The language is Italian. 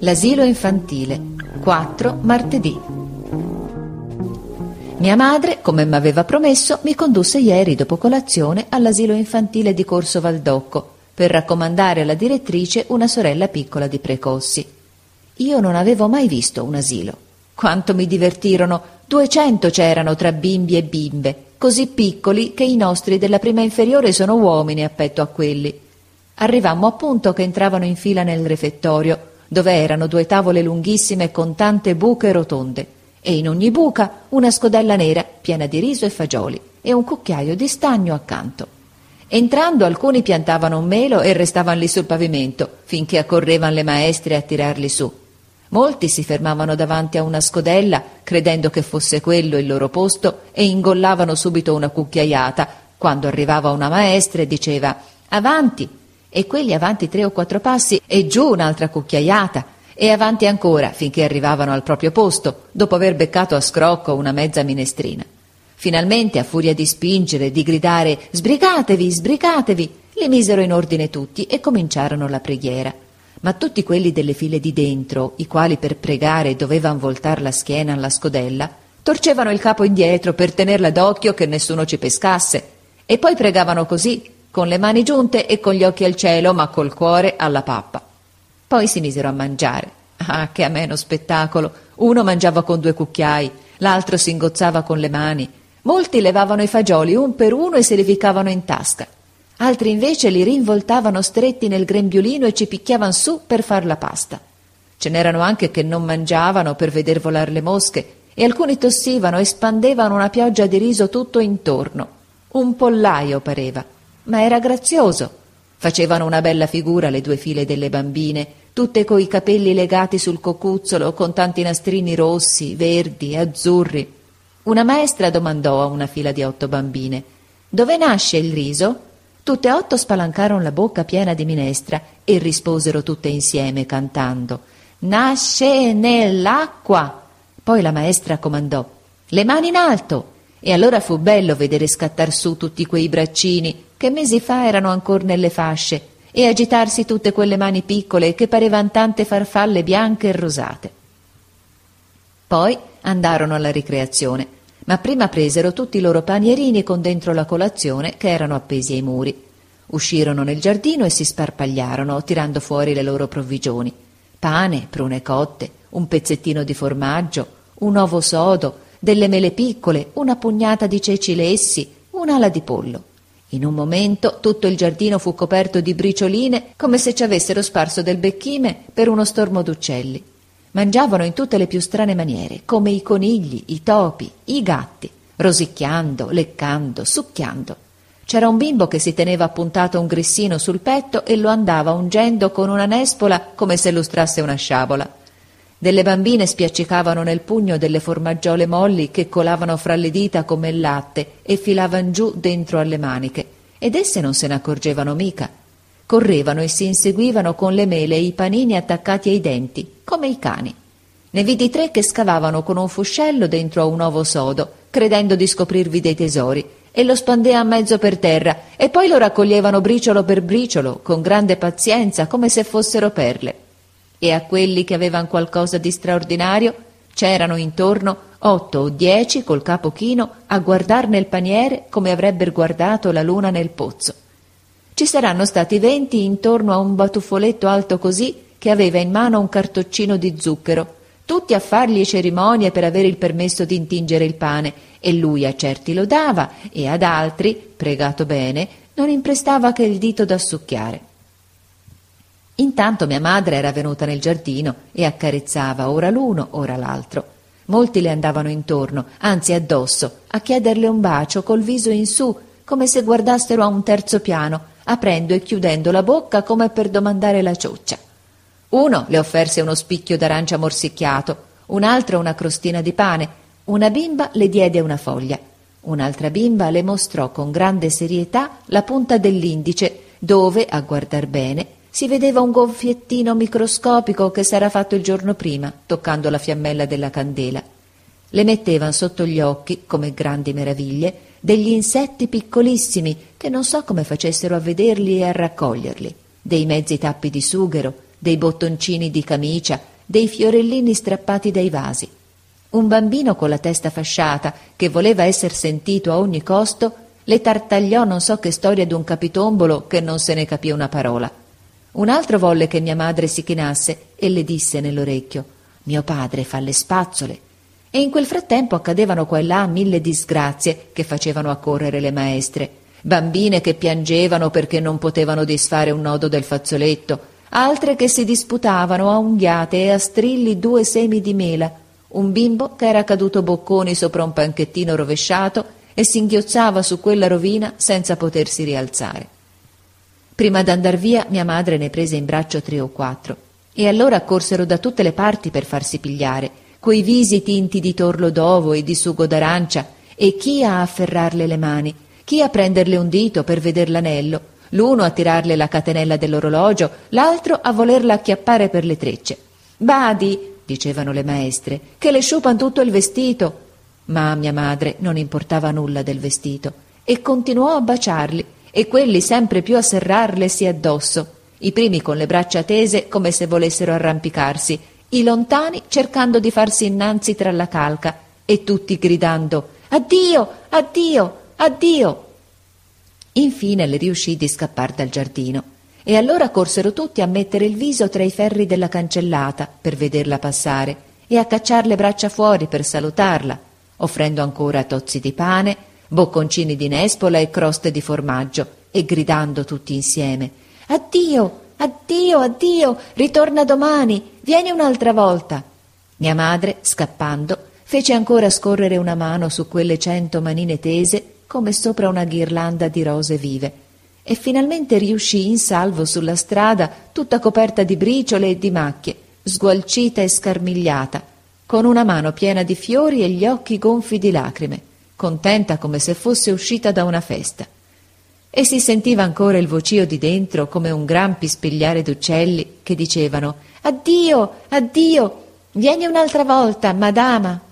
L'asilo infantile, 4 martedì. Mia madre, come mi aveva promesso, mi condusse ieri dopo colazione all'asilo infantile di Corso Valdocco per raccomandare alla direttrice una sorella piccola di precossi. Io non avevo mai visto un asilo. Quanto mi divertirono! Duecento c'erano tra bimbi e bimbe, così piccoli che i nostri della prima inferiore sono uomini a petto a quelli. Arrivammo appunto che entravano in fila nel refettorio, dove erano due tavole lunghissime con tante buche rotonde, e in ogni buca una scodella nera piena di riso e fagioli e un cucchiaio di stagno accanto. Entrando alcuni piantavano un melo e restavano lì sul pavimento, finché accorrevano le maestre a tirarli su. Molti si fermavano davanti a una scodella, credendo che fosse quello il loro posto, e ingollavano subito una cucchiaiata, quando arrivava una maestra e diceva Avanti! E quelli avanti tre o quattro passi e giù un'altra cucchiaiata, e avanti ancora finché arrivavano al proprio posto, dopo aver beccato a scrocco una mezza minestrina. Finalmente, a furia di spingere, di gridare sbrigatevi, sbrigatevi, li misero in ordine tutti e cominciarono la preghiera. Ma tutti quelli delle file di dentro, i quali per pregare dovevano voltar la schiena alla scodella, torcevano il capo indietro per tenerla d'occhio che nessuno ci pescasse, e poi pregavano così, con le mani giunte e con gli occhi al cielo, ma col cuore alla pappa. Poi si misero a mangiare. Ah, che ameno spettacolo! Uno mangiava con due cucchiai, l'altro si ingozzava con le mani, Molti levavano i fagioli un per uno e se li ficcavano in tasca. Altri invece li rinvoltavano stretti nel grembiulino e ci picchiavano su per far la pasta. Ce n'erano anche che non mangiavano per veder volar le mosche e alcuni tossivano e spandevano una pioggia di riso tutto intorno. Un pollaio pareva, ma era grazioso. Facevano una bella figura le due file delle bambine, tutte coi capelli legati sul cocuzzolo, con tanti nastrini rossi, verdi, azzurri, una maestra domandò a una fila di otto bambine Dove nasce il riso? Tutte otto spalancarono la bocca piena di minestra e risposero tutte insieme cantando Nasce nell'acqua. Poi la maestra comandò Le mani in alto. E allora fu bello vedere scattar su tutti quei braccini che mesi fa erano ancora nelle fasce e agitarsi tutte quelle mani piccole che parevan tante farfalle bianche e rosate. Poi andarono alla ricreazione ma prima presero tutti i loro panierini con dentro la colazione che erano appesi ai muri. Uscirono nel giardino e si sparpagliarono, tirando fuori le loro provvigioni. Pane, prune cotte, un pezzettino di formaggio, un uovo sodo, delle mele piccole, una pugnata di ceci lessi, un'ala di pollo. In un momento tutto il giardino fu coperto di bricioline come se ci avessero sparso del becchime per uno stormo d'uccelli. Mangiavano in tutte le più strane maniere, come i conigli, i topi, i gatti, rosicchiando, leccando, succhiando. C'era un bimbo che si teneva appuntato un grissino sul petto e lo andava ungendo con una nespola come se lustrasse una sciabola. Delle bambine spiaccicavano nel pugno delle formaggiole molli che colavano fra le dita come il latte e filavan giù dentro alle maniche, ed esse non se ne accorgevano mica correvano e si inseguivano con le mele e i panini attaccati ai denti, come i cani. Ne vidi tre che scavavano con un fuscello dentro a un uovo sodo, credendo di scoprirvi dei tesori, e lo spandea a mezzo per terra, e poi lo raccoglievano briciolo per briciolo, con grande pazienza, come se fossero perle. E a quelli che avevano qualcosa di straordinario c'erano intorno otto o dieci col capo chino a guardar nel paniere come avrebbero guardato la luna nel pozzo. Ci saranno stati venti intorno a un batuffoletto alto così che aveva in mano un cartoccino di zucchero, tutti a fargli cerimonie per avere il permesso di intingere il pane, e lui a certi lo dava e ad altri, pregato bene, non imprestava che il dito da succhiare. Intanto mia madre era venuta nel giardino e accarezzava ora l'uno, ora l'altro. Molti le andavano intorno, anzi addosso, a chiederle un bacio col viso in su, come se guardassero a un terzo piano, aprendo e chiudendo la bocca come per domandare la cioccia. Uno le offerse uno spicchio d'arancia morsicchiato, un altro una crostina di pane, una bimba le diede una foglia, un'altra bimba le mostrò con grande serietà la punta dell'indice, dove, a guardar bene, si vedeva un gonfiettino microscopico che s'era fatto il giorno prima, toccando la fiammella della candela. Le mettevan sotto gli occhi, come grandi meraviglie, degli insetti piccolissimi che non so come facessero a vederli e a raccoglierli, dei mezzi tappi di sughero, dei bottoncini di camicia, dei fiorellini strappati dai vasi. Un bambino con la testa fasciata, che voleva esser sentito a ogni costo, le tartagliò non so che storia d'un capitombolo che non se ne capì una parola. Un altro volle che mia madre si chinasse e le disse nell'orecchio Mio padre fa le spazzole. E in quel frattempo accadevano qua e là mille disgrazie che facevano accorrere le maestre. Bambine che piangevano perché non potevano disfare un nodo del fazzoletto, altre che si disputavano a unghiate e a strilli due semi di mela, un bimbo che era caduto bocconi sopra un panchettino rovesciato e singhiozzava su quella rovina senza potersi rialzare. Prima d'andar via mia madre ne prese in braccio tre o quattro e allora accorsero da tutte le parti per farsi pigliare, coi visi tinti di torlo d'ovo e di sugo d'arancia, e chi a afferrarle le mani, chi a prenderle un dito per veder l'anello, l'uno a tirarle la catenella dell'orologio, l'altro a volerla acchiappare per le trecce. Badi, dicevano le maestre, che le sciupan tutto il vestito. Ma a mia madre non importava nulla del vestito e continuò a baciarli e quelli sempre più a serrarlesi addosso, i primi con le braccia tese come se volessero arrampicarsi, i lontani cercando di farsi innanzi tra la calca e tutti gridando Addio, addio, addio. Infine le riuscì di scappar dal giardino e allora corsero tutti a mettere il viso tra i ferri della cancellata per vederla passare e a cacciar le braccia fuori per salutarla, offrendo ancora tozzi di pane, bocconcini di nespola e croste di formaggio e gridando tutti insieme Addio, addio, addio, ritorna domani, vieni un'altra volta. Mia madre, scappando, fece ancora scorrere una mano su quelle cento manine tese come sopra una ghirlanda di rose vive e finalmente riuscì in salvo sulla strada tutta coperta di briciole e di macchie, sgualcita e scarmigliata, con una mano piena di fiori e gli occhi gonfi di lacrime, contenta come se fosse uscita da una festa. E si sentiva ancora il vocio di dentro come un gran pispigliare d'uccelli che dicevano Addio, addio, vieni un'altra volta, madama.